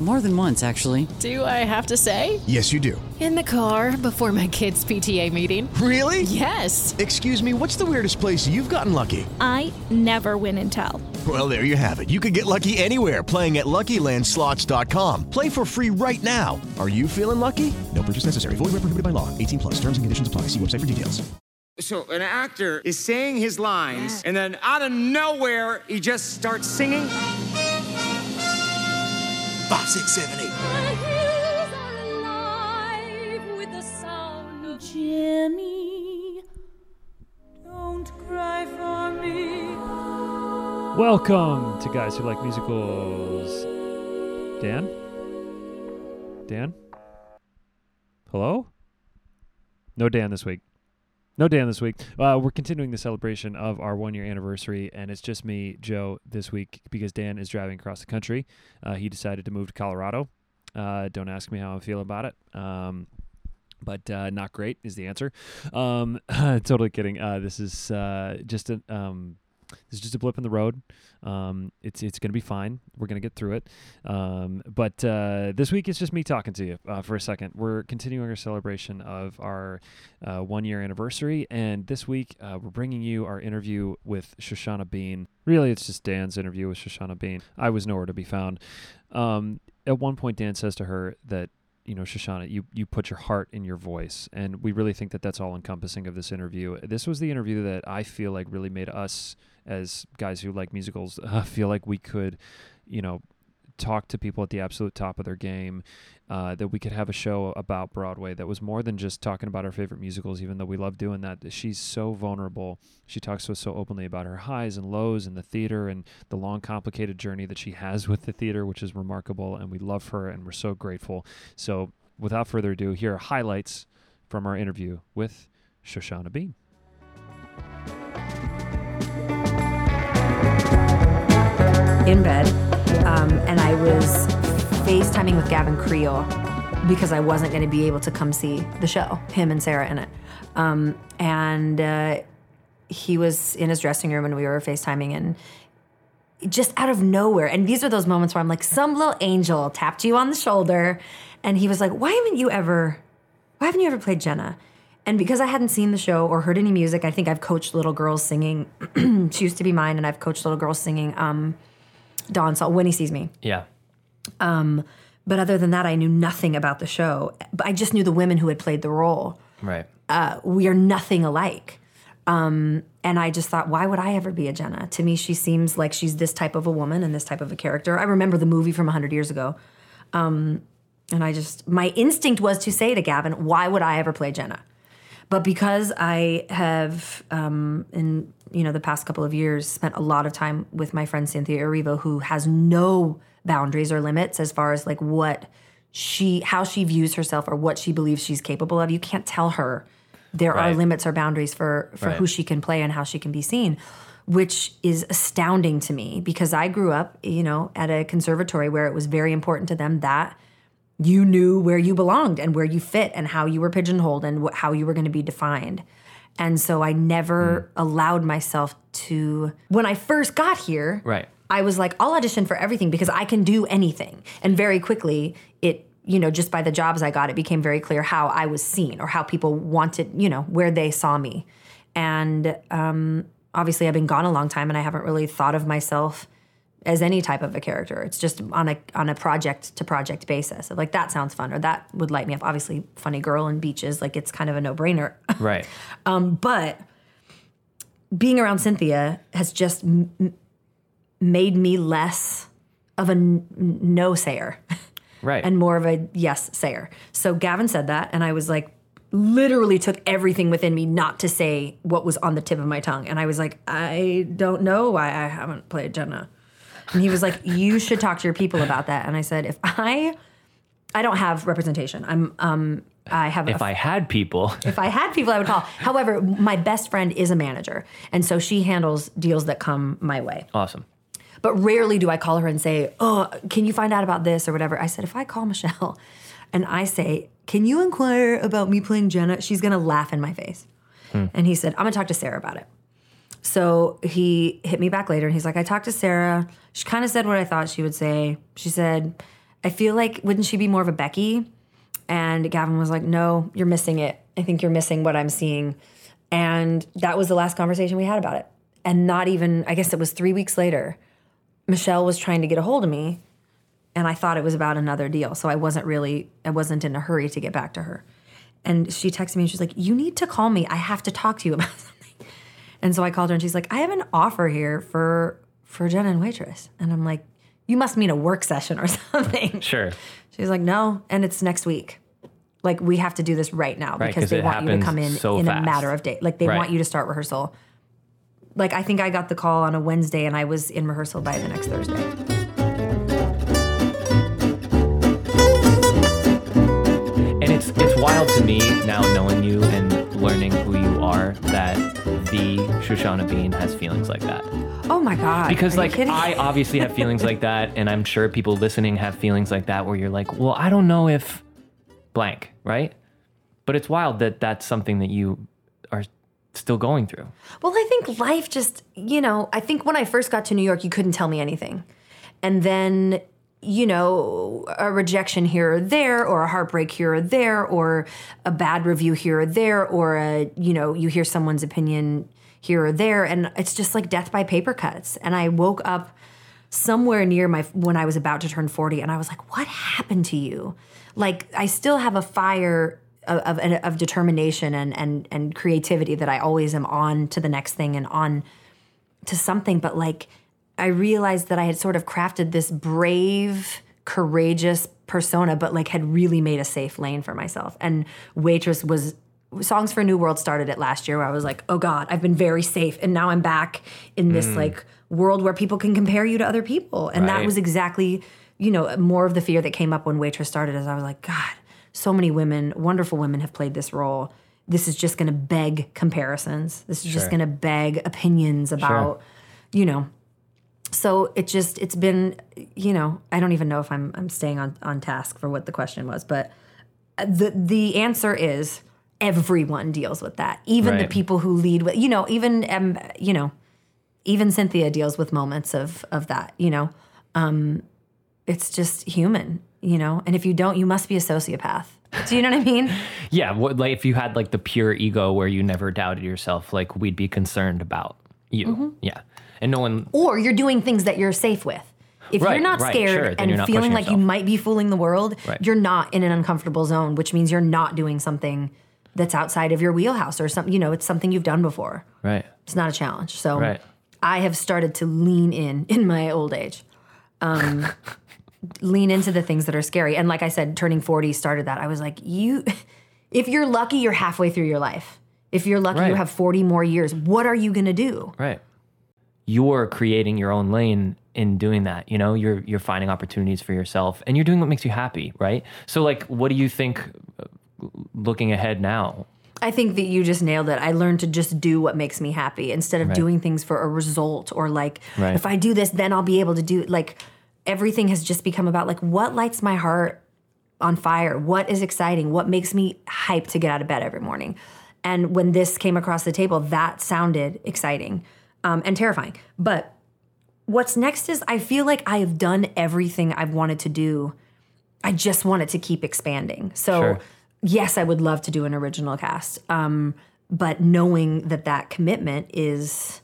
More than once, actually. Do I have to say? Yes, you do. In the car before my kids' PTA meeting. Really? Yes. Excuse me, what's the weirdest place you've gotten lucky? I never win and tell. Well, there you have it. You can get lucky anywhere playing at LuckyLandSlots.com. Play for free right now. Are you feeling lucky? No purchase necessary. Void where prohibited by law. 18 plus. Terms and conditions apply. See website for details. So an actor is saying his lines, and then out of nowhere, he just starts singing. Five, six, seven, eight. Jimmy, don't cry for me. Welcome to Guys Who Like Musicals. Dan? Dan? Hello? No Dan this week. No Dan this week. Uh, we're continuing the celebration of our one year anniversary, and it's just me, Joe, this week because Dan is driving across the country. Uh, he decided to move to Colorado. Uh, don't ask me how I feel about it. Um, but uh, not great is the answer. Um, totally kidding. Uh, this is uh, just a um, this is just a blip in the road. Um, it's it's gonna be fine. We're gonna get through it. Um, but uh, this week it's just me talking to you uh, for a second. We're continuing our celebration of our uh, one year anniversary, and this week uh, we're bringing you our interview with Shoshana Bean. Really, it's just Dan's interview with Shoshana Bean. I was nowhere to be found. Um, at one point, Dan says to her that you know, Shoshana, you you put your heart in your voice, and we really think that that's all encompassing of this interview. This was the interview that I feel like really made us, as guys who like musicals, uh, feel like we could, you know, talk to people at the absolute top of their game. Uh, that we could have a show about Broadway that was more than just talking about our favorite musicals, even though we love doing that. She's so vulnerable. She talks to us so openly about her highs and lows in the theater and the long, complicated journey that she has with the theater, which is remarkable. And we love her and we're so grateful. So, without further ado, here are highlights from our interview with Shoshana Bean. in bed, um, and I was FaceTiming with Gavin Creel because I wasn't going to be able to come see the show, him and Sara in it. Um, and uh, he was in his dressing room, and we were FaceTiming, and just out of nowhere. And these are those moments where I'm like, some little angel tapped you on the shoulder, and he was like, "Why haven't you ever? Why haven't you ever played Jenna?" And because I hadn't seen the show or heard any music, I think I've coached little girls singing. she used to be mine, and I've coached little girls singing. Um, Dawn saw when he sees me. Yeah. Um, but other than that, I knew nothing about the show. But I just knew the women who had played the role. Right. Uh, we are nothing alike. Um, and I just thought, why would I ever be a Jenna? To me, she seems like she's this type of a woman and this type of a character. I remember the movie from 100 years ago. Um, and I just, my instinct was to say to Gavin, why would I ever play Jenna? But because I have, um, in you know the past couple of years, spent a lot of time with my friend Cynthia Erivo, who has no boundaries or limits as far as like what she, how she views herself or what she believes she's capable of. You can't tell her there are limits or boundaries for for Right. who she can play and how she can be seen, which is astounding to me because I grew up, you know, at a conservatory where it was very important to them that you knew where you belonged and where you fit and how you were pigeonholed and wh- how you were going to be defined. And so I never allowed myself to, when I first got here, Right. I was like, I'll audition for everything because I can do anything. And very quickly, it, you know, just by the jobs I got, it became very clear how I was seen or how people wanted, you know, where they saw me. And um, obviously, I've been gone a long time and I haven't really thought of myself as any type of a character. It's just on a on a project to project basis. Of like that sounds fun or that would light me up. Obviously, funny girl and beaches, like it's kind of a no brainer. Right. um, but being around Cynthia has just m- m- made me less of a n- no sayer. Right. and more of a yes sayer. So Gavin said that, and I was like, literally took everything within me not to say what was on the tip of my tongue. And I was like, I don't know why I haven't played Jenna. And he was like, you should talk to your people about that. And I said, if I, I don't have representation. I'm, um, I have. If a, I had people, if I had people, I would call. However, my best friend is a manager, and so she handles deals that come my way. awesome. But rarely do I call her and say, "Oh, can you find out about this or whatever?" I said, if I call Michelle, and I say, "Can you inquire about me playing Jenna?" She's gonna laugh in my face. And he said, "I'm gonna talk to Sara about it." So he hit me back later, and he's like, "I talked to Sara. She kind of said what I thought she would say. She said, I feel like wouldn't she be more of a Becky?" And Gavin was like, "No, you're missing it. I think you're missing what I'm seeing." And that was the last conversation we had about it. And not even, I guess it was three weeks later, Michelle was trying to get a hold of me, and I thought it was about another deal. So I wasn't really, I wasn't in a hurry to get back to her. And she texted me and she's like, You need to call me. I have to talk to you about. And so I called her and she's like, I have an offer here for for Jenna and waitress. And I'm like, You must mean a work session or something. Sure. She's like, No, and it's next week. Like we have to do this right now Right, because 'cause they want you to come in so in a matter of days. Like they Right. want you to start rehearsal. Like I think I got the call on a Wednesday and I was in rehearsal by the next Thursday. And it's it's wild to me now knowing you and learning who you are that the Shoshana Bean has feelings like that. Oh my god! Because like? I obviously have feelings like that, and I'm sure people listening have feelings like that where you're like, well, I don't know if blank, right? But it's wild that that's something that you are still going through. Well, I think life just, you know, I think when I first got to New York, you couldn't tell me anything. And then, you know, a rejection here or there, or a heartbreak here or there, or a bad review here or there, or a, you know, you hear someone's opinion here or there. And it's just like death by paper cuts. And I woke up somewhere near my when I was about to turn 40 and I was like what happened to you like I still have a fire of, of, of determination and, and and creativity that I always am on to the next thing and on to something but like I realized that I had sort of crafted this brave courageous persona but like had really made a safe lane for myself. And waitress was songs for a new world started it last year where i was like oh god i've been very safe. And now i'm back in this hmm. like world where people can compare you to other people. And that was exactly you know more of the fear that came up when waitress started as i was like god so many women wonderful women have played this role. This is just going to beg comparisons. This is just going to beg opinions about you know so it just it's been you know i don't even know if i'm i'm staying on on task for what the question was but the the answer is everyone deals with that. Even the people who lead with you know even um you know even cynthia deals with moments of of that you know? Um it's just human you know? And if you don't you must be a sociopath. Do you know what i mean? Yeah, what, like if you had like the pure ego where you never doubted yourself, like we'd be concerned about you. Mm-hmm. Yeah, and no one. or you're doing things that you're safe with. If you're not right, scared sure, and not feeling like you might be fooling the world, Right. you're not in an uncomfortable zone, which means you're not doing something that's outside of your wheelhouse or something, you know, it's something you've done before. Right. It's not a challenge. So Right. I have started to lean in in my old age. Um, lean into the things that are scary. And like I said, turning 40 started that. I was like, you if you're lucky, you're halfway through your life. If you're lucky, you have 40 more years. What are you going to do? Right. You're creating your own lane in doing that. You know, you're you're finding opportunities for yourself, and you're doing what makes you happy, right? So, like, what do you think? uh, Looking ahead now, I think that you just nailed it. I learned to just do what makes me happy instead of Right. doing things for a result or like Right. if I do this then I'll be able to do like everything has just become about like what lights my heart on fire? What is exciting? What makes me hyped to get out of bed every morning? And when this came across the table, that sounded exciting um, and terrifying. But what's next is I feel like I have done everything I've wanted to do. I just want it to keep expanding. So, Sure. yes, I would love to do an original cast. Um, but knowing that that commitment is,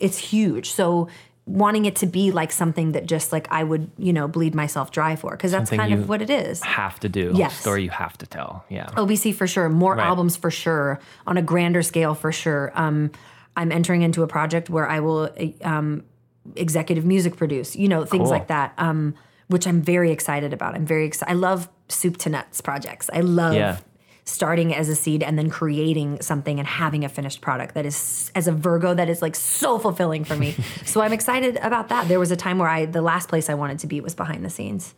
it's huge. So, wanting it to be like something that just like I would, you know, bleed myself dry for, because that's Something kind of what it is. have to do. Yes. Story you have to tell. Yeah. OBC for sure, more Right. albums for sure, on a grander scale for sure. Um, I'm entering into a project where I will um, executive music produce, you know, things Cool. like that. Um, which I'm very excited about. I'm very excited. I love soup to nuts projects. I love Yeah. starting as a seed and then creating something and having a finished product that is as a Virgo that is like so fulfilling for me. so I'm excited about that. There was a time where I the last place I wanted to be was behind the scenes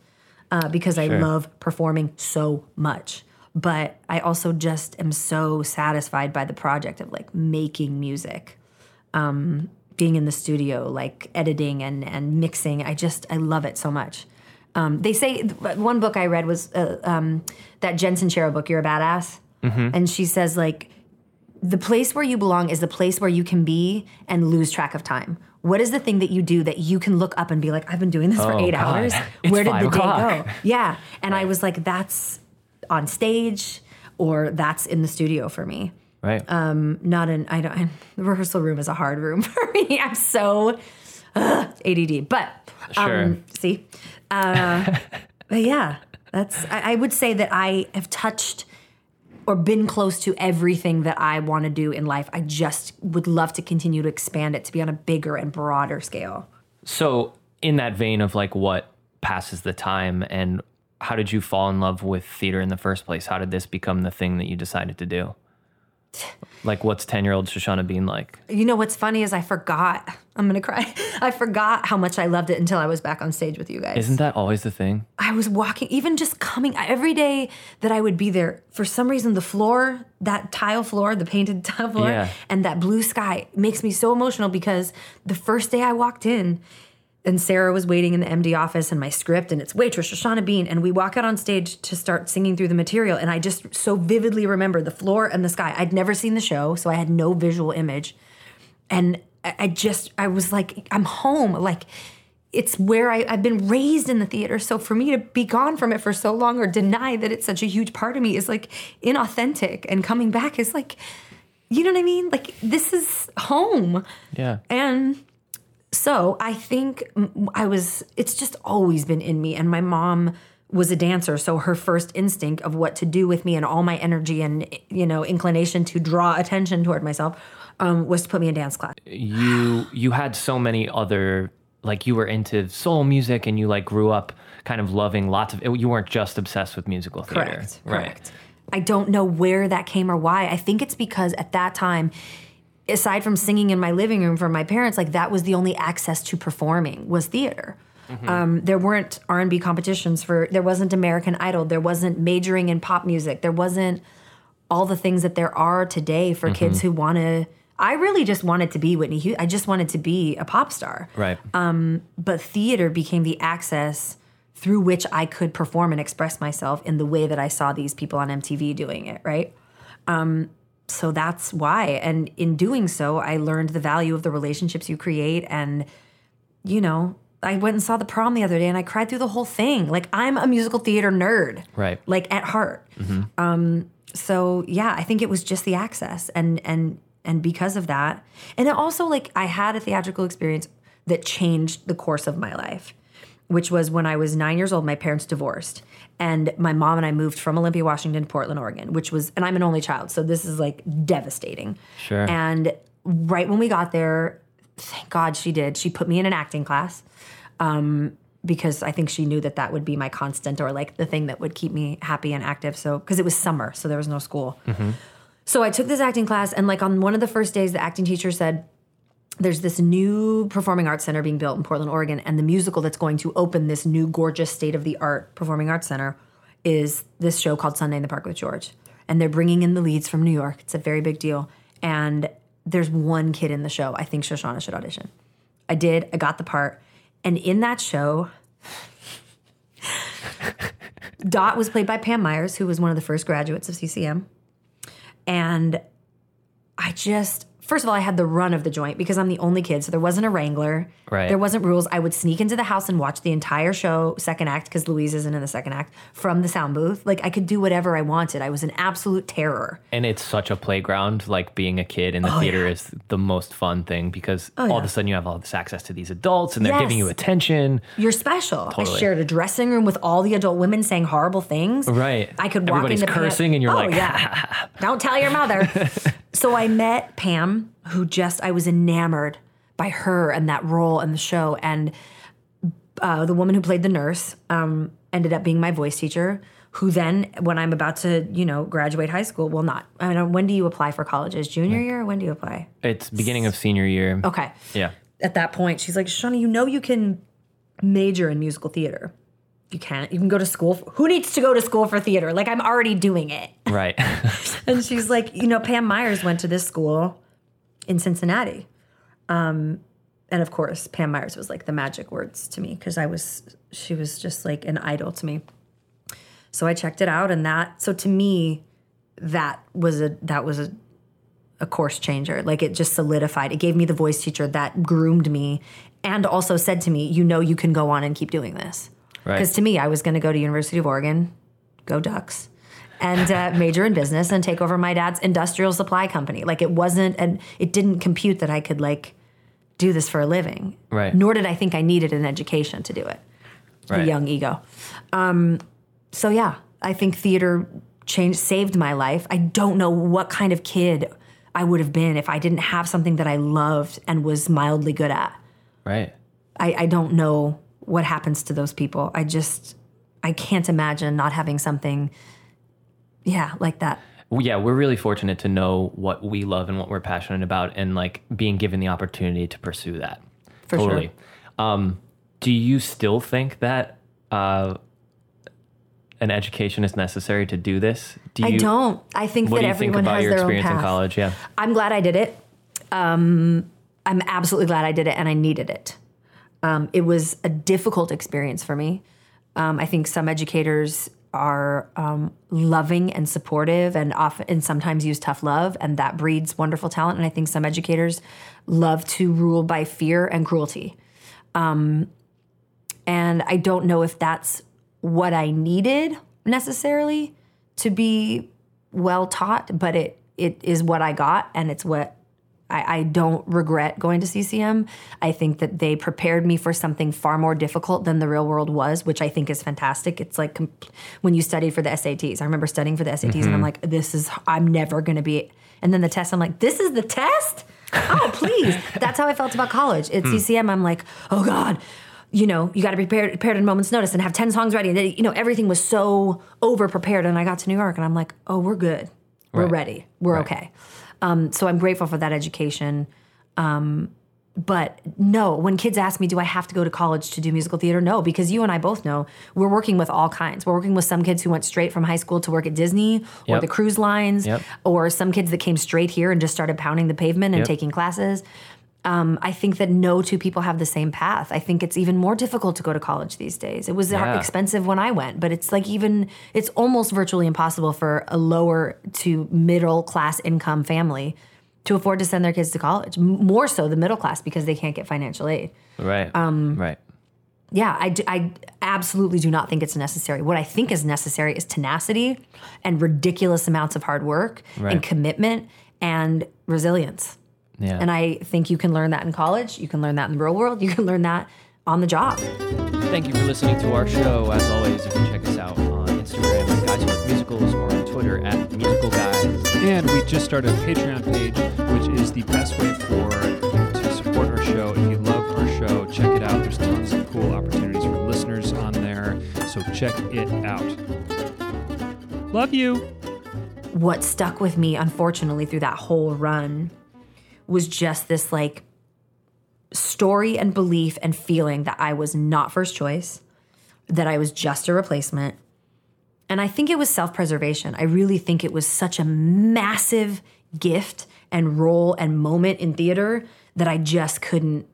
uh, because I love performing so much. But I also just am so satisfied by the project of like making music, um, being in the studio, like editing and and mixing. I just I love it so much. Um, they say one book I read was uh, um, that Jen Sincero book, "You're a Badass," and she says like the place where you belong is the place where you can be and lose track of time. What is the thing that you do that you can look up and be like, I've been doing this for eight God. hours? It's Where did the day go? Yeah. And I was like, that's on stage or that's in the studio for me. Right. Um, not an, I don't, the rehearsal room is a hard room for me. I'm so ADD. But, Sure. um, see? Uh, but yeah, that's, I, I would say that I have touched or been close to everything that I want to do in life. I just would love to continue to expand it to be on a bigger and broader scale. So, in that vein of like what passes the time and how did you fall in love with theater in the first place? How did this become the thing that you decided to do? Like, what's 10 year old Shoshana Bean like? You know what's funny is I forgot. I'm gonna cry. I forgot how much I loved it until I was back on stage with you guys. Isn't that always the thing? I was walking, even just coming every day that I would be there. For some reason, the floor, that tile floor, the painted tile floor, Yeah. and that blue sky makes me so emotional because the first day I walked in, and Sara was waiting in the MD office and my script, and it's waitress Shoshana Bean, and we walk out on stage to start singing through the material, and I just so vividly remember the floor and the sky. I'd never seen the show, so I had no visual image, and I just I was like, I'm home, like. It's where I, I've been raised in the theater. So for me to be gone from it for so long or deny that it's such a huge part of me is like inauthentic. And coming back is like, you know what I mean? Like, this is home. Yeah. And so I think I was, it's just always been in me. And my mom was a dancer. So her first instinct of what to do with me and all my energy and, you know, inclination to draw attention toward myself um, was to put me in dance class. You you had so many other like you were into soul music and you like grew up kind of loving lots of you weren't just obsessed with musical theater. Correct. Right. Correct. I don't know where that came or why. I think it's because at that time, aside from singing in my living room for my parents, like that was the only access to performing was theater. Um, there weren't R and B competitions for. There wasn't American Idol. There wasn't majoring in pop music. There wasn't all the things that there are today for kids who want to. I really just wanted to be Whitney. Houston. I just wanted to be a pop star Right. but theater became the access through which I could perform and express myself in the way that I saw these people on MTV doing it, right? Um, so that's why. And in doing so, I learned the value of the relationships you create. And, you know, I went and saw the prom the other day and I cried through the whole thing. Like, I'm a musical theater nerd, Right. like at heart. Um, so yeah, I think it was just the access and and and because of that, and also like I had a theatrical experience that changed the course of my life, which was when I was nine years old. My parents divorced, and my mom and I moved from Olympia, Washington, to Portland, Oregon, which was, and I'm an only child, so this is like devastating. Sure. And right when we got there, thank God she did. She put me in an acting class um, because I think she knew that that would be my constant or like the thing that would keep me happy and active. So, because it was summer, so there was no school. So I took this acting class, and like on one of the first days, the acting teacher said, there's this new performing arts center being built in Portland, Oregon, and the musical that's going to open this new gorgeous state of the art performing arts center is this show called Sunday in the Park with George. And they're bringing in the leads from New York. It's a very big deal. And there's one kid in the show. I think Shoshana should audition. I did. I got the part. And in that show, Dot was played by Pam Myers, who was one of the first graduates of CCM. And I just, first of all, I had the run of the joint because I'm the only kid. So there wasn't a wrangler. Right. There wasn't rules. I would sneak into the house and watch the entire show, second act, because Louise isn't in the second act, from the sound booth. Like I could do whatever I wanted. I was an absolute terror. And it's such a playground. Like being a kid in the Oh, theater yeah. Oh, is the most fun thing because oh, all of a sudden you have all this access to these adults and they're giving you attention. You're special. Totally. I shared a dressing room with all the adult women saying horrible things. Right. I could walk Everybody's into cursing and you're oh, like, yeah. don't tell your mother. so I met Pam, who just I was enamored by her and that role and the show. And uh, the woman who played the nurse um, ended up being my voice teacher. Who then, when I'm about to, you know, graduate high school, well, not. I mean, when do you apply for colleges? Junior year? When do you apply? It's beginning of senior year. Okay. Yeah. At that point, she's like, Shauna, you know, you can major in musical theater. You can't. You can go to school. For, who needs to go to school for theater? Like, I'm already doing it. Right. And she's like, you know, Pam Myers went to this school in Cincinnati. Um, and of course, Pam Myers was like the magic words to me because I was, she was just like an idol to me. So I checked it out, and that, so to me, that was a, that was a, a course changer. Like it just solidified. It gave me the voice teacher that groomed me and also said to me, you know, you can go on and keep doing this. Right. Because to me, I was going to go to University of Oregon, go Ducks, and uh, major in business and take over my dad's industrial supply company. Like it wasn't, and it didn't compute that I could like do this for a living. Right. Nor did I think I needed an education to do it. Right. young ego. Um, so yeah, I think theater changed, saved my life. I don't know what kind of kid I would have been if I didn't have something that I loved and was mildly good at. Right. I, I don't know what happens to those people. I just I can't imagine not having something yeah, like that. Well, yeah, we're really fortunate to know what we love and what we're passionate about, and like being given the opportunity to pursue that. For sure. Um, do you still think that uh, an education is necessary to do this? Do I don't. I think What that do you think everyone about has your their own experience path. in college? Yeah. I'm glad I did it. Um, I'm absolutely glad I did it, and I needed it. Um, it was a difficult experience for me. Um, I think some educators are um, loving and supportive, and often and sometimes use tough love, and that breeds wonderful talent. And I think some educators love to rule by fear and cruelty. Um, and I don't know if that's what I needed necessarily to be well taught, but it it is what I got, and it's what I, I don't regret going to CCM. I think that they prepared me for something far more difficult than the real world was, which I think is fantastic. It's like com- when you studied for the SATs. I remember studying for the SATs, and I'm Mhm. like, this is I'm never going to be. And then the test, I'm like, this is the test. Oh, please. That's how I felt about college. At Hmm. CCM, I'm like, oh God, you know, you got to be prepared, prepared at a moment's notice and have 10 songs ready. And, you know, everything was so over prepared. And I got to New York and I'm like, oh, we're good. We're Right. ready. We're Right. okay. Um, so I'm grateful for that education. Um, but no, when kids ask me, do I have to go to college to do musical theater? No, because you and I both know we're working with all kinds. We're working with some kids who went straight from high school to work at Disney or Yep. the cruise lines, Yep. or some kids that came straight here and just started pounding the pavement and Yep. taking classes. Um, I think that no two people have the same path. I think it's even more difficult to go to college these days. It was Yeah. expensive when I went, but it's like even it's almost virtually impossible for a lower to middle class income family to afford to send their kids to college. More so the middle class because they can't get financial aid. Right. Um, right. Yeah, I, do- I absolutely do not think it's necessary. What I think is necessary is tenacity and ridiculous amounts of hard work Right. and commitment and resilience. Yeah. And I think you can learn that in college. You can learn that in the real world. You can learn that on the job. Thank you for listening to our show. As always, you can check us out on Instagram at Guys Who Like Musicals or on Twitter at Musical Guys. And we just started a Patreon page, which is the best way for you to support our show. If you love our show, check it out. There's tons of cool opportunities for listeners on there. So check it out. Love you. what stuck with me, unfortunately, through that whole run was just this like story and belief and feeling that I was not first choice, that I was just a replacement. And I think it was self preservation. I really think it was such a massive gift and role and moment in theater that I just couldn't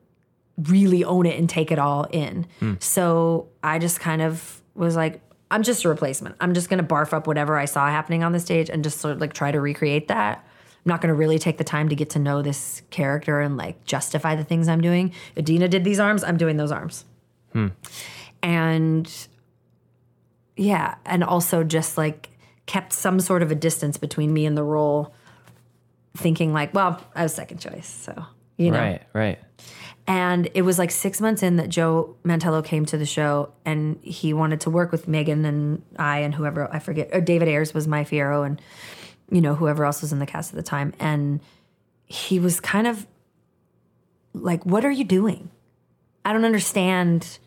really own it and take it all in. Hmm. So I just kind of was like, I'm just a replacement. I'm just gonna barf up whatever I saw happening on the stage and just sort of like try to recreate that. I'm not gonna really take the time to get to know this character and like justify the things I'm doing. Idina did these arms, I'm doing those arms. Hmm. And yeah, and also just like kept some sort of a distance between me and the role, thinking like, well, I was second choice. So, you know. Right. Right. And it was like six months in that Joe Mantello came to the show and he wanted to work with Megan and I and whoever I forget, or David Ayers was my Fiyero and, you know, whoever else was in the cast at the time. And he was kind of like, What are you doing? I don't understand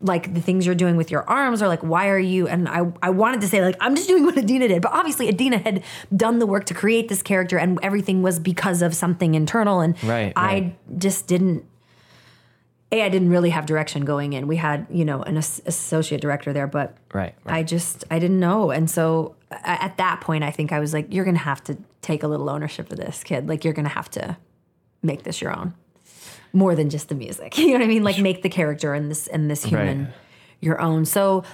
like the things you're doing with your arms or like why are you and I I wanted to say like I'm just doing what Idina did but obviously Idina had done the work to create this character and everything was because of something internal and Right, I right. just didn't a I didn't really have direction going in we had you know an as- associate director there but Right. right. I just I didn't know, and so at that point, I think I was like, "You're gonna have to take a little ownership of this, kid. Like, you're gonna have to make this your own, more than just the music. You know what I mean? Like, make the character and this and this human Right. your own." So,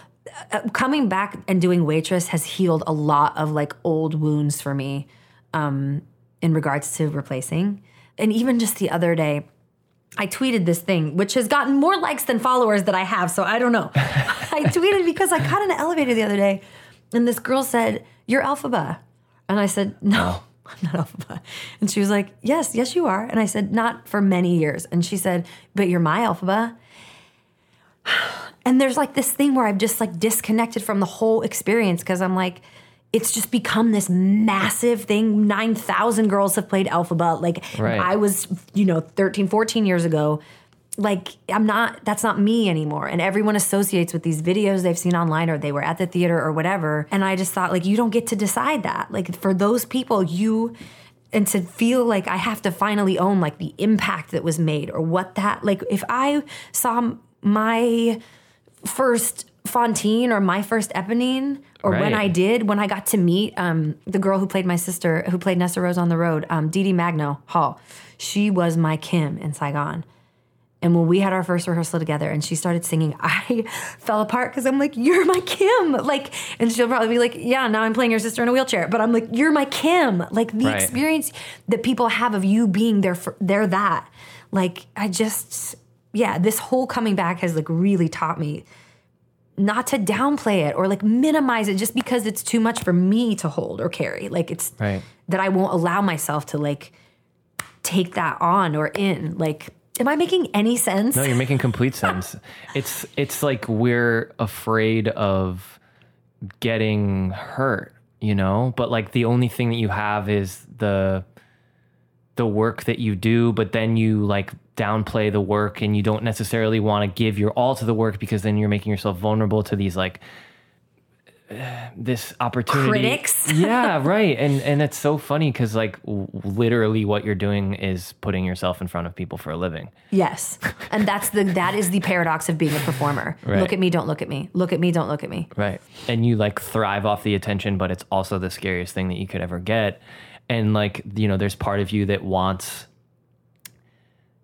uh, coming back and doing waitress has healed a lot of like old wounds for me, um, in regards to replacing, and even just the other day. I tweeted this thing, which has gotten more likes than followers that I have. So I don't know. I tweeted because I caught in an elevator the other day and this girl said, You're Elphaba. And I said, No, I'm not Elphaba. And she was like, Yes, yes, you are. And I said, Not for many years. And she said, But you're my Elphaba. And there's like this thing where I've just like disconnected from the whole experience because I'm like, it's just become this massive thing. 9,000 girls have played Elphaba. Like, Right. I was, you know, 13, 14 years ago. Like, I'm not, that's not me anymore. And everyone associates with these videos they've seen online or they were at the theater or whatever. And I just thought, like, you don't get to decide that. Like, for those people, you, and to feel like I have to finally own like the impact that was made or what that, like, if I saw my, first Fontaine or my first Eponine or when I did, when I got to meet um, the girl who played my sister, who played Nessarose on the road, um, Dee Dee Magno Hall. She was my Kim in Saigon. And when we had our first rehearsal together and she started singing, I fell apart because I'm like, you're my Kim. Like, and she'll probably be like, yeah, now I'm playing your sister in a wheelchair. But I'm like, you're my Kim. Like the Right. experience that people have of you being there for, they're that. Like, I just, yeah, this whole coming back has like really taught me not to downplay it or like minimize it just because it's too much for me to hold or carry. Like it's Right. that I won't allow myself to like take that on or in. Like, am I making any sense? No, you're making complete sense. it's it's like we're afraid of getting hurt, you know? But like the only thing that you have is the the work that you do, but then you like downplay the work and you don't necessarily want to give your all to the work because then you're making yourself vulnerable to these like this opportunity Critics. yeah right and and it's so funny because like literally what you're doing is putting yourself in front of people for a living Yes. And that's the that is the paradox of being a performer. Right. Look at me, don't look at me. Look at me, don't look at me. Right. And you like thrive off the attention, but it's also the scariest thing that you could ever get. And like, you know, there's part of you that wants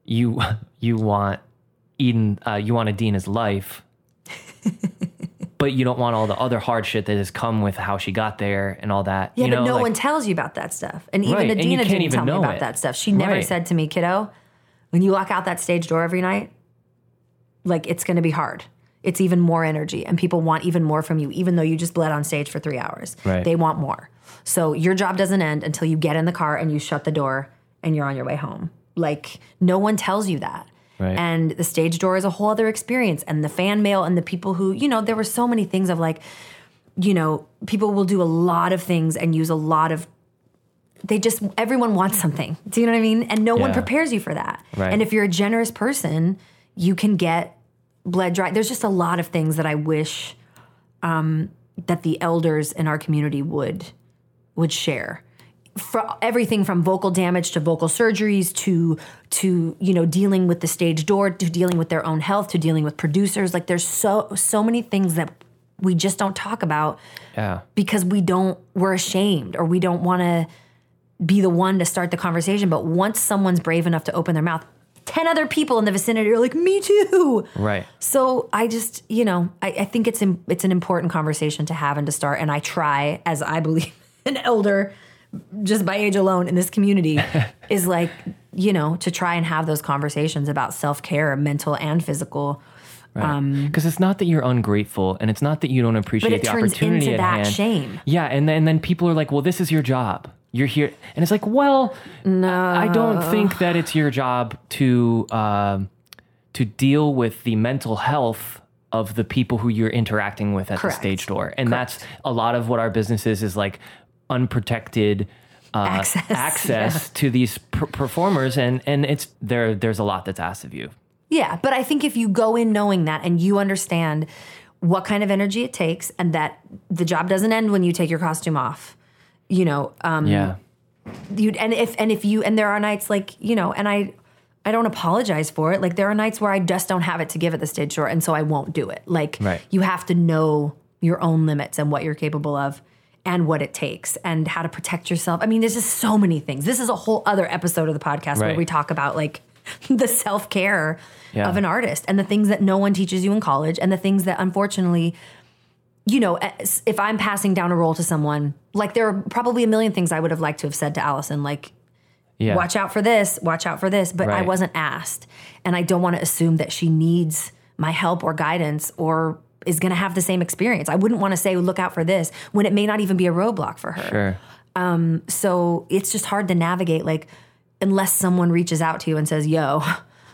you you want Eden uh, you want Idina's life. but you don't want all the other hard shit that has come with how she got there and all that. Yeah, you but no like- one tells you about that stuff. And even Right, Idina can't didn't even tell me about it. that stuff. She never Right. said to me, kiddo, when you walk out that stage door every night, like it's gonna be hard. It's even more energy, and people want even more from you, even though you just bled on stage for three hours. Right. They want more. So your job doesn't end until you get in the car and you shut the door and you're on your way home. Like no one tells you that. Right. And the stage door is a whole other experience. And the fan mail and the people who, you know, there were so many things of like, you know, people will do a lot of things and use a lot of they just everyone wants something. Do you know what I mean? And no one prepares you for that. Right. And if you're a generous person, you can get bled dry. There's just a lot of things that I wish um, that the elders in our community would would share. For everything from vocal damage to vocal surgeries to to you know dealing with the stage door to dealing with their own health to dealing with producers like there's so so many things that we just don't talk about yeah. because we don't we're ashamed or we don't want to be the one to start the conversation but once someone's brave enough to open their mouth 10 other people in the vicinity are like me too Right. so i just you know i, I think it's it's an important conversation to have and to start and i try as i believe an elder just by age alone in this community is like you know to try and have those conversations about self-care mental and physical Because it's not that you're ungrateful, and it's not that you don't appreciate it the turns opportunity into at that hand. shame. Yeah, and then, and then people are like, "Well, this is your job. You're here," and it's like, "Well, no, I don't think that it's your job to um, to deal with the mental health." Of the people who you're interacting with at Correct. the stage door, and that's a lot of what our business is is like unprotected uh, Access, access to these per- performers, and and it's there. There's a lot that's asked of you, Yeah, but I think if you go in knowing that and you understand what kind of energy it takes and that the job doesn't end when you take your costume off, you know, um, Yeah. you and if and if you and there are nights like you know, and I I don't apologize for it. Like there are nights where I just don't have it to give at the stage door, and so I won't do it. Like Right. you have to know your own limits and what you're capable of. And what it takes, and how to protect yourself. I mean, there's just so many things. This is a whole other episode of the podcast where we talk about like the self care Yeah. of an artist and the things that no one teaches you in college and the things that unfortunately you know eh, if i'm passing down a role to someone like there are probably a million things i would have liked to have said to allison like Yeah. watch out for this watch out for this but i wasn't asked and i don't want to assume that she needs my help or guidance or is going to have the same experience i wouldn't want to say look out for this when it may not even be a roadblock for her Sure. so it's just hard to navigate like unless someone reaches out to you and says yo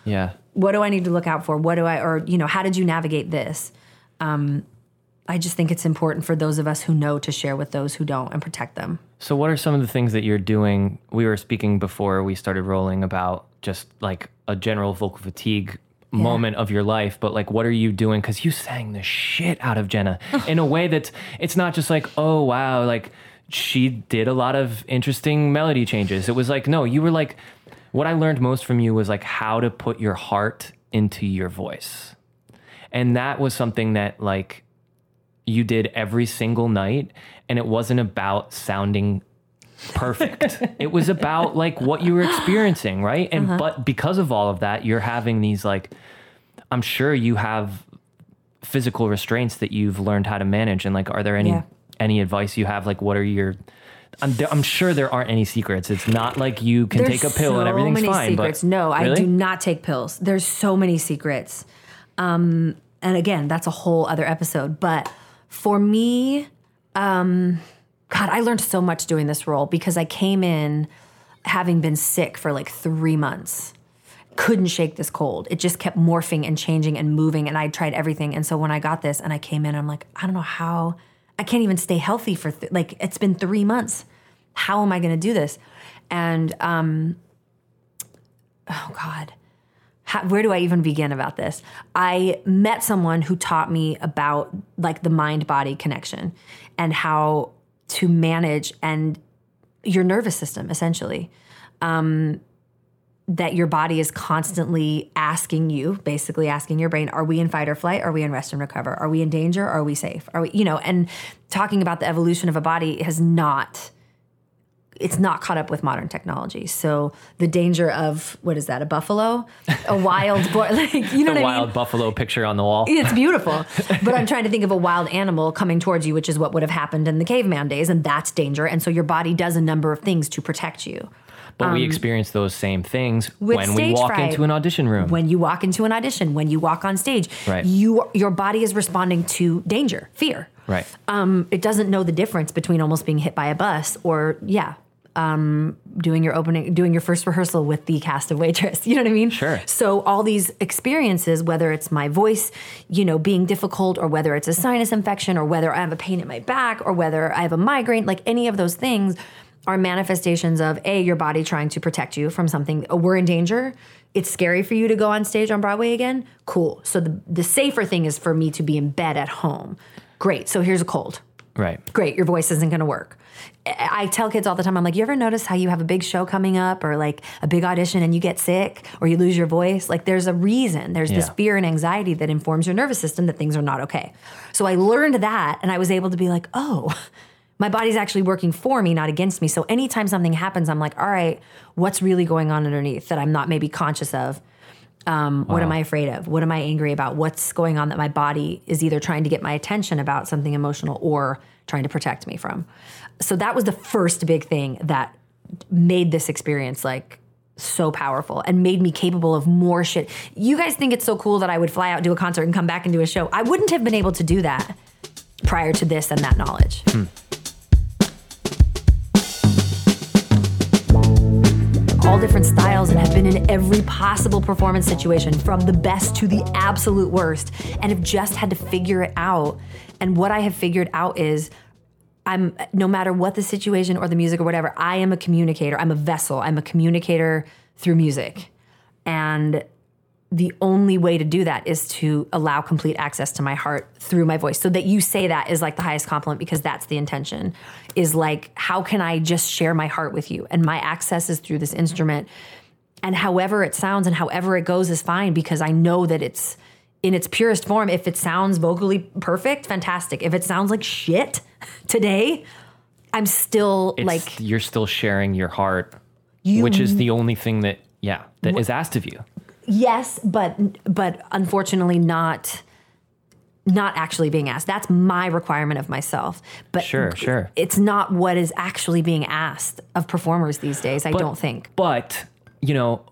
Yeah. what do I need to look out for? What do I, or, you know, how did you navigate this? Um, I just think it's important for those of us who know to share with those who don't and protect them. So, what are some of the things that you're doing? We were speaking before we started rolling about just like a general vocal fatigue moment of your life, but like, what are you doing? Because you sang the shit out of Jenna in a way that's it's not just like, oh wow, like she did a lot of interesting melody changes. It was like, no, you were like, what I learned most from you was like how to put your heart into your voice, and that was something that like you did every single night and it wasn't about sounding perfect it was about like what you were experiencing right and but because of all of that you're having these like i'm sure you have physical restraints that you've learned how to manage and like are there any Yeah. any advice you have like what are your I'm, I'm sure there aren't any secrets. It's not like you can There's take a pill and so everything's many fine. secrets. But no, I do not take pills. There's so many secrets. Um, and again, that's a whole other episode. But for me, um, God, I learned so much doing this role because I came in having been sick for like three months. Couldn't shake this cold. It just kept morphing and changing and moving, and I tried everything. And so when I got this and I came in, I'm like, I don't know how I can't even stay healthy for th- like it's been three months. How am I going to do this? And um, oh God, how, where do I even begin about this? I met someone who taught me about like the mind body connection and how to manage and your nervous system essentially. Um, that your body is constantly asking you, basically asking your brain, are we in fight or flight? Are we in rest and recover? Are we in danger? Are we safe? Are we, you know, and talking about the evolution of a body has not it's not caught up with modern technology. So the danger of what is that? A buffalo, a wild boar, like you know the what I wild mean? buffalo picture on the wall. It's beautiful, but I'm trying to think of a wild animal coming towards you, which is what would have happened in the caveman days, and that's danger. And so your body does a number of things to protect you. But we experience those same things Um, when we walk fright. into an audition room. When you walk into an audition, when you walk on stage, Right. you your body is responding to danger, fear. Right. um, it doesn't know the difference between almost being hit by a bus or yeah um, doing your opening doing your first rehearsal with the cast of waitress. You know what i mean? Sure. so all these experiences whether it's my voice you know being difficult or whether it's a sinus infection or whether i have a pain in my back or whether i have a migraine like any of those things are manifestations of a your body trying to protect you from something oh, we're in danger. It's scary for you to go on stage on broadway again. Cool. So the, the safer thing is for me to be in bed at home great so here's a cold Right. great, your voice isn't going to work. I I tell kids all the time, I'm like, you ever notice how you have a big show coming up or like a big audition and you get sick or you lose your voice? Like there's a reason. There's this fear and anxiety that informs your nervous system that things are not okay. So I learned that and I was able to be like, oh, my body's actually working for me, not against me. So anytime something happens, I'm like, all right, what's really going on underneath that I'm not maybe conscious of? Um, What am I afraid of? What am I angry about? What's going on that my body is either trying to get my attention about something emotional or trying to protect me from? So that was the first big thing that made this experience like so powerful and made me capable of more shit. You guys think it's so cool that I would fly out, do a concert, and come back and do a show. I wouldn't have been able to do that prior to this and that knowledge. All different styles and have been in every possible performance situation from the best to the absolute worst and have just had to figure it out. And what I have figured out is I'm no matter what the situation or the music or whatever, I am a communicator. I'm a vessel. I'm a communicator through music. And the only way to do that is to allow complete access to my heart through my voice. So that you say that is like the highest compliment because that's the intention. Is like, how can I just share my heart with you? And my access is through this instrument. And however it sounds and however it goes is fine because I know that it's in its purest form. If it sounds vocally perfect, fantastic. If it sounds like shit today, I'm still It's, like, you're still sharing your heart, You- which is the only thing that yeah that is asked of you. Yes, but but unfortunately not not actually being asked. That's my requirement of myself. But Sure, sure. It's not what is actually being asked of performers these days, I But- don't think. But, you know,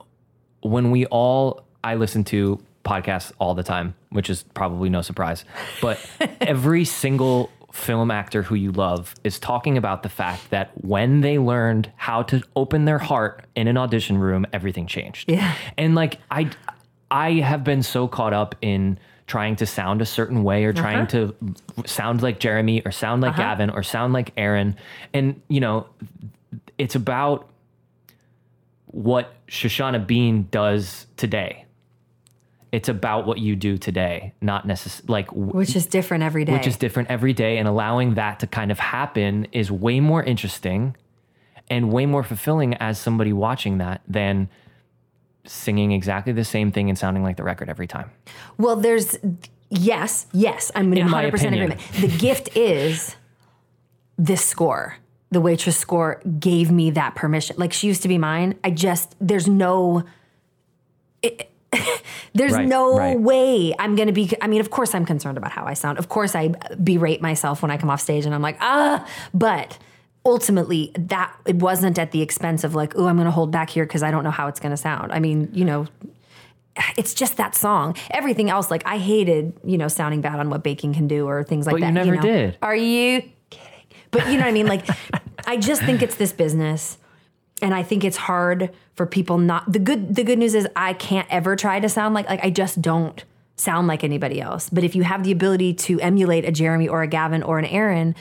when we all, I listen to podcasts all the time, which is probably no surprise, but every single film actor who you love is talking about the fact that when they learned how to open their heart in an audition room, everything changed. Yeah. And like, I, I have been so caught up in trying to sound a certain way or trying uh-huh. to sound like Jeremy or sound like uh-huh. Gavin or sound like Aaron. And, you know, it's about what Shoshana Bean does today. It's about what you do today, not necessarily like w- Which is different every day. which is different every day and allowing that to kind of happen is way more interesting and way more fulfilling as somebody watching that than singing exactly the same thing and sounding like the record every time. Well, there's yes, yes. I'm in In 100% opinion. agreement. The gift is this score. The waitress score gave me that permission. Like she used to be mine. I just there's no it- there's Right, no right. way I'm going to be I mean, of course I'm concerned about how I sound. Of course I berate myself when I come off stage and I'm like, "Ah," but ultimately that it wasn't at the expense of like, "Oh, I'm going to hold back here cuz I don't know how it's going to sound." I mean, you know, it's just that song. Everything else, like I hated, you know, sounding bad on what baking can do or things like But you that. never know? did. Are you kidding? But you know what I mean? Like, I just think it's this business, and I think it's hard for people not. The good, the good news is I can't ever try to sound like like I just don't sound like anybody else. But if you have the ability to emulate a Jeremy or a Gavin or an Aaron,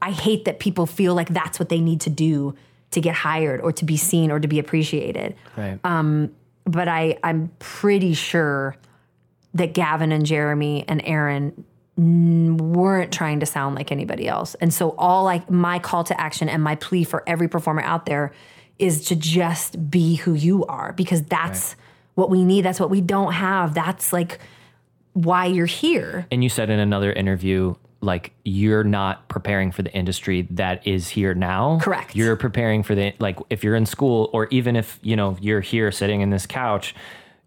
I hate that people feel like that's what they need to do to get hired or to be seen or to be appreciated Right. Um, but I I'm pretty sure that Gavin and Jeremy and Aaron weren't trying to sound like anybody else. And so all like my call to action and my plea for every performer out there is to just be who you are because that's what we need. That's what we don't have. That's like why you're here. and you said in another interview like you're not preparing for the industry that is here now Correct. you're preparing for the like if you're in school or even if you know you're here sitting in this couch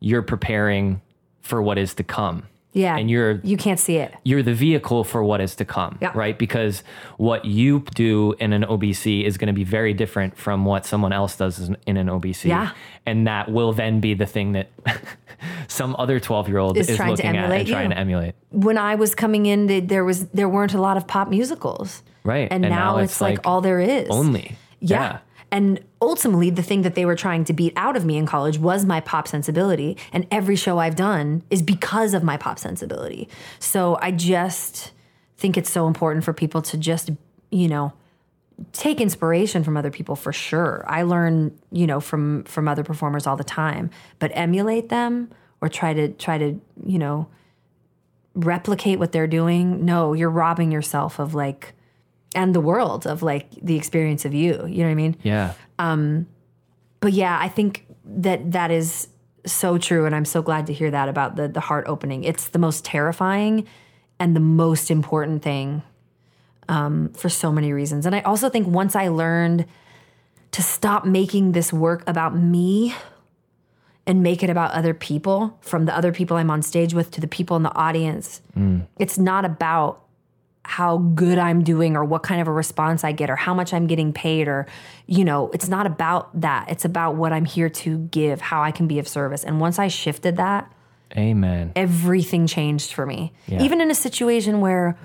you're preparing for what is to come Yeah. and you're you can't see it. you're the vehicle for what is to come, Yeah. right? Because what you do in an OBC is going to be very different from what someone else does in- an OBC. Yeah. And that will then be the thing that some other 12 year old Is is, trying to looking at and trying you. to emulate. When I was coming in, th- there was there weren't a lot of pop musicals. Right. And, now, it's, like, all there is. Only. Yeah. And ultimately, the thing that they were trying to beat out of me in college was my pop sensibility. And every show I've done is because of my pop sensibility. So I just think it's so important for people to just, you know, take inspiration from other people for sure. I learn, you know, from from other performers all the time, but emulate them or try to try to, you know, replicate what they're doing. No, you're robbing yourself of like and the world of like the experience of you. You know what I mean? Yeah. But yeah, I think that that is so true, and I'm so glad to hear that about the the heart opening. It's the most terrifying and the most important thing um, for so many reasons. And I also think once I learned to stop making this work about me and make it about other people, from the other people I'm on stage with to the people in the audience, it's not about how good I'm doing or what kind of a response I get or how much I'm getting paid or you know it's not about that it's about what I'm here to give how I can be of service and once I shifted that Amen. everything changed for me Yeah. even in a situation where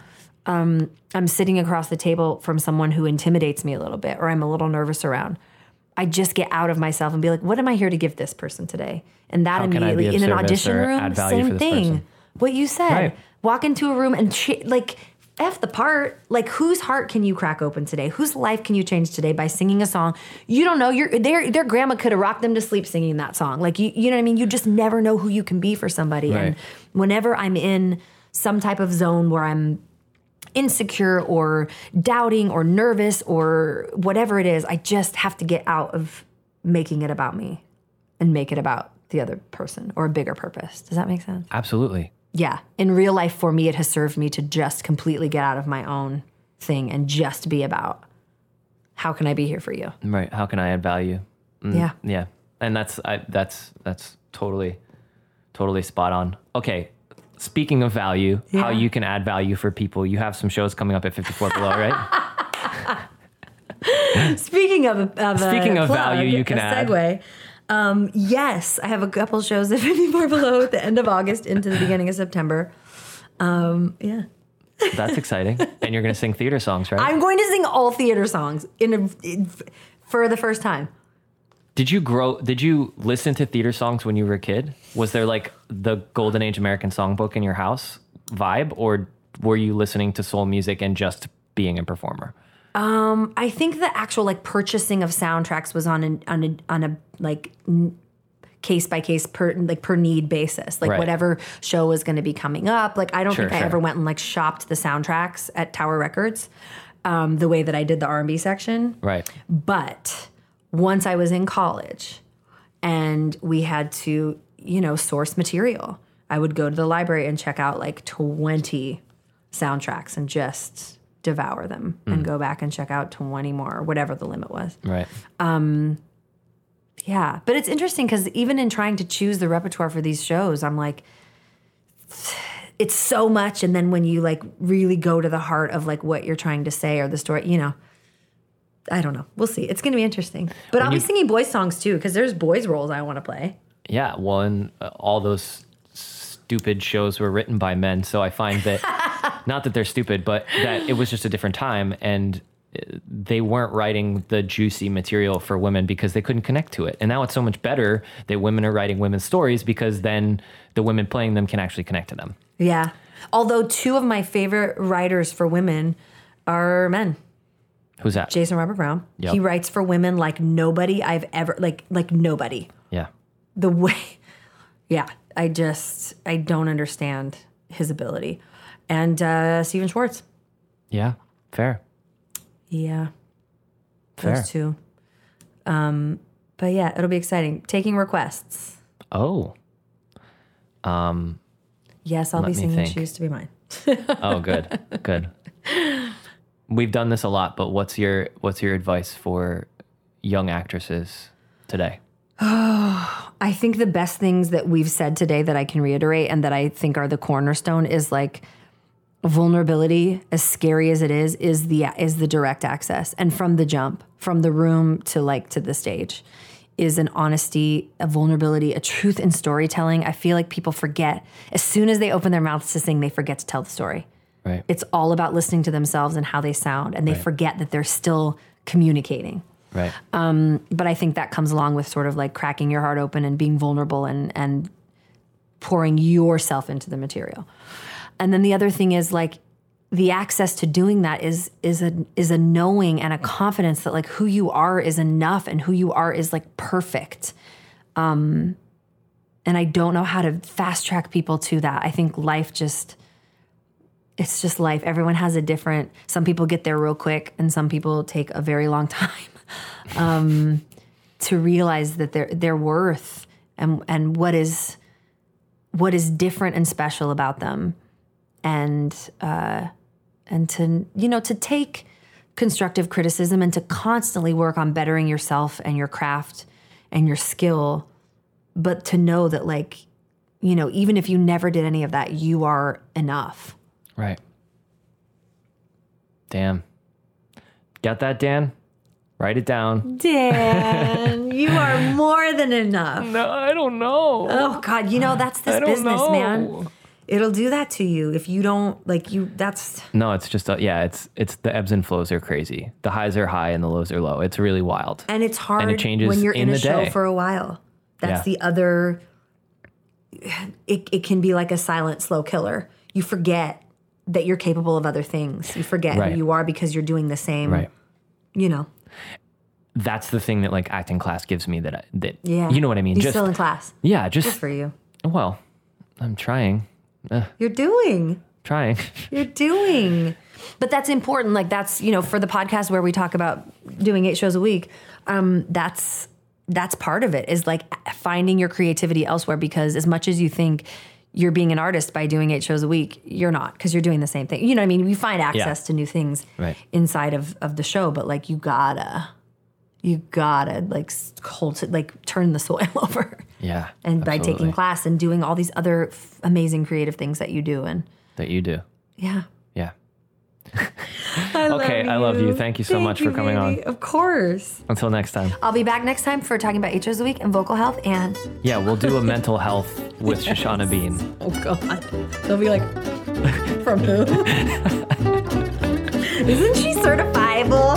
um, I'm sitting across the table from someone who intimidates me a little bit or I'm a little nervous around I just get out of myself and be like what am I here to give this person today and that How can I be immediately in an audition room same thing person? what you said Right. walk into a room and ch- like F the part. Like whose heart can you crack open today? Whose life can you change today by singing a song? You don't know. Your their their grandma could have rocked them to sleep singing that song. Like you you know what I mean? You just never know who you can be for somebody. And whenever I'm in some type of zone where I'm insecure or doubting or nervous or whatever it is, I just have to get out of making it about me and make it about the other person or a bigger purpose. Does that make sense? Absolutely. Yeah. In real life, for me, it has served me to just completely get out of my own thing and just be about how can I be here for you? Right. How can I add value? Mm, Yeah. Yeah. And that's I, that's that's totally totally spot on. Okay. Speaking of value, how you can add value for people. You have some shows coming up at 54 Below, right? Speaking of, of Speaking of plug, value you can add. segue. Um, yes, I have a couple shows at 54 Below at the end of August into the beginning of September. Um, yeah. That's exciting. And you're going to sing theater songs, right? I'm going to sing all theater songs in, a, in for the first time. Did you grow? Did you listen to theater songs when you were a kid? Was there like the Golden Age American Songbook in your house vibe, or were you listening to soul music and just being a performer? Um, I think the actual like purchasing of soundtracks was on a on a on a like case by case per like per need basis. Like Right. whatever show was going to be coming up. Like I don't Sure, think I sure. ever went and like shopped the soundtracks at Tower Records. Um, the way that I did the R&B section. Right. But once I was in college and we had to, you know, source material, I would go to the library and check out like 20 soundtracks and just devour them and go back and check out 20 more or whatever the limit was. Right. Um, Yeah. But it's interesting because even in trying to choose the repertoire for these shows, I'm like, it's so much. And then when you like really go to the heart of like what you're trying to say or the story, you know, I don't know. We'll see. It's going to be interesting. But I'll you- be singing boys' songs too because there's boys' roles I want to play. Yeah. Well, and uh, all those stupid shows were written by men, so I find that not that they're stupid, but that it was just a different time, and uh, they weren't writing the juicy material for women because they couldn't connect to it. And now it's so much better that women are writing women's stories because then the women playing them can actually connect to them. Yeah. Although two of my favorite writers for women are men. Who's that? Jason Robert Brown. Yep. He writes for women like nobody I've ever like like nobody. Yeah. The way Yeah, I just I don't understand his ability. And uh Stephen Schwartz. Yeah. Fair. Yeah. Fair. Those two. Um but yeah, it'll be exciting. Taking requests. Oh. Um. Yes, I'll be singing think. She used to be mine. Oh, good. good. We've done this a lot, but what's your what's your advice for young actresses today? I think the best things that we've said today that I can reiterate and that I think are the cornerstone is like vulnerability, as scary as it is, is the is the direct access. And from the jump, from the room to like to the stage, is an honesty, a vulnerability, a truth in storytelling. I feel like people forget as soon as they open their mouths to sing, they forget to tell the story. Right. It's all about listening to themselves and how they sound, and they forget that they're still communicating Right. but I think that comes along with sort of like cracking your heart open and being vulnerable and and pouring yourself into the material. And then the other thing is like the access to doing that is is a is a knowing and a confidence that like who you are is enough and who you are is like perfect. Um and I don't know how to fast track people to that. I think life just it's just life. Everyone has a different some people get there real quick and some people take a very long time um, to realize that their their worth and and what is what is different and special about them, and uh, and to you know to take constructive criticism and to constantly work on bettering yourself and your craft and your skill, but to know that like you know even if you never did any of that, you are enough. Right. Damn. Got that, Dan? Write it down. Dan, you are more than enough. No, I don't know. Oh God, you know that's this I don't business, know. man. It'll do that to you if you don't like you. That's No, it's just uh, yeah, it's it's the ebbs and flows are crazy. The highs are high and the lows are low. It's really wild. and it's hard And it changes when you're in in, a the show day. for a while. That's Yeah. the other. It it can be like a silent, slow killer. You forget that you're capable of other things. You forget Right. who you are because you're doing the same. Right. You know. That's the thing that like acting class gives me that I, that Yeah. you know what I mean. You're just still in class. yeah, Good just for you. well, I'm trying, You're doing. trying. You're doing. But that's important. Like that's, you know, for the podcast where we talk about doing eight shows a week, um, that's that's part of it is like finding your creativity elsewhere because as much as you think you're being an artist by doing eight shows a week, you're not because you're doing the same thing. You know what I mean? We find access to new things Right. inside of, of the show, but like you gotta you gotta like s- culti- like turn the soil over. Yeah, And by taking class and doing all these other f- amazing creative things that you do and that you do. yeah. Yeah. I Okay, I love you. Thank you so much for coming on. Of course. Until next time. I'll be back next time for talking about eight shows a week and vocal health and Yeah, we'll do a mental health with Shoshana Bean. oh god, they'll be like, from who? Isn't she certifiable?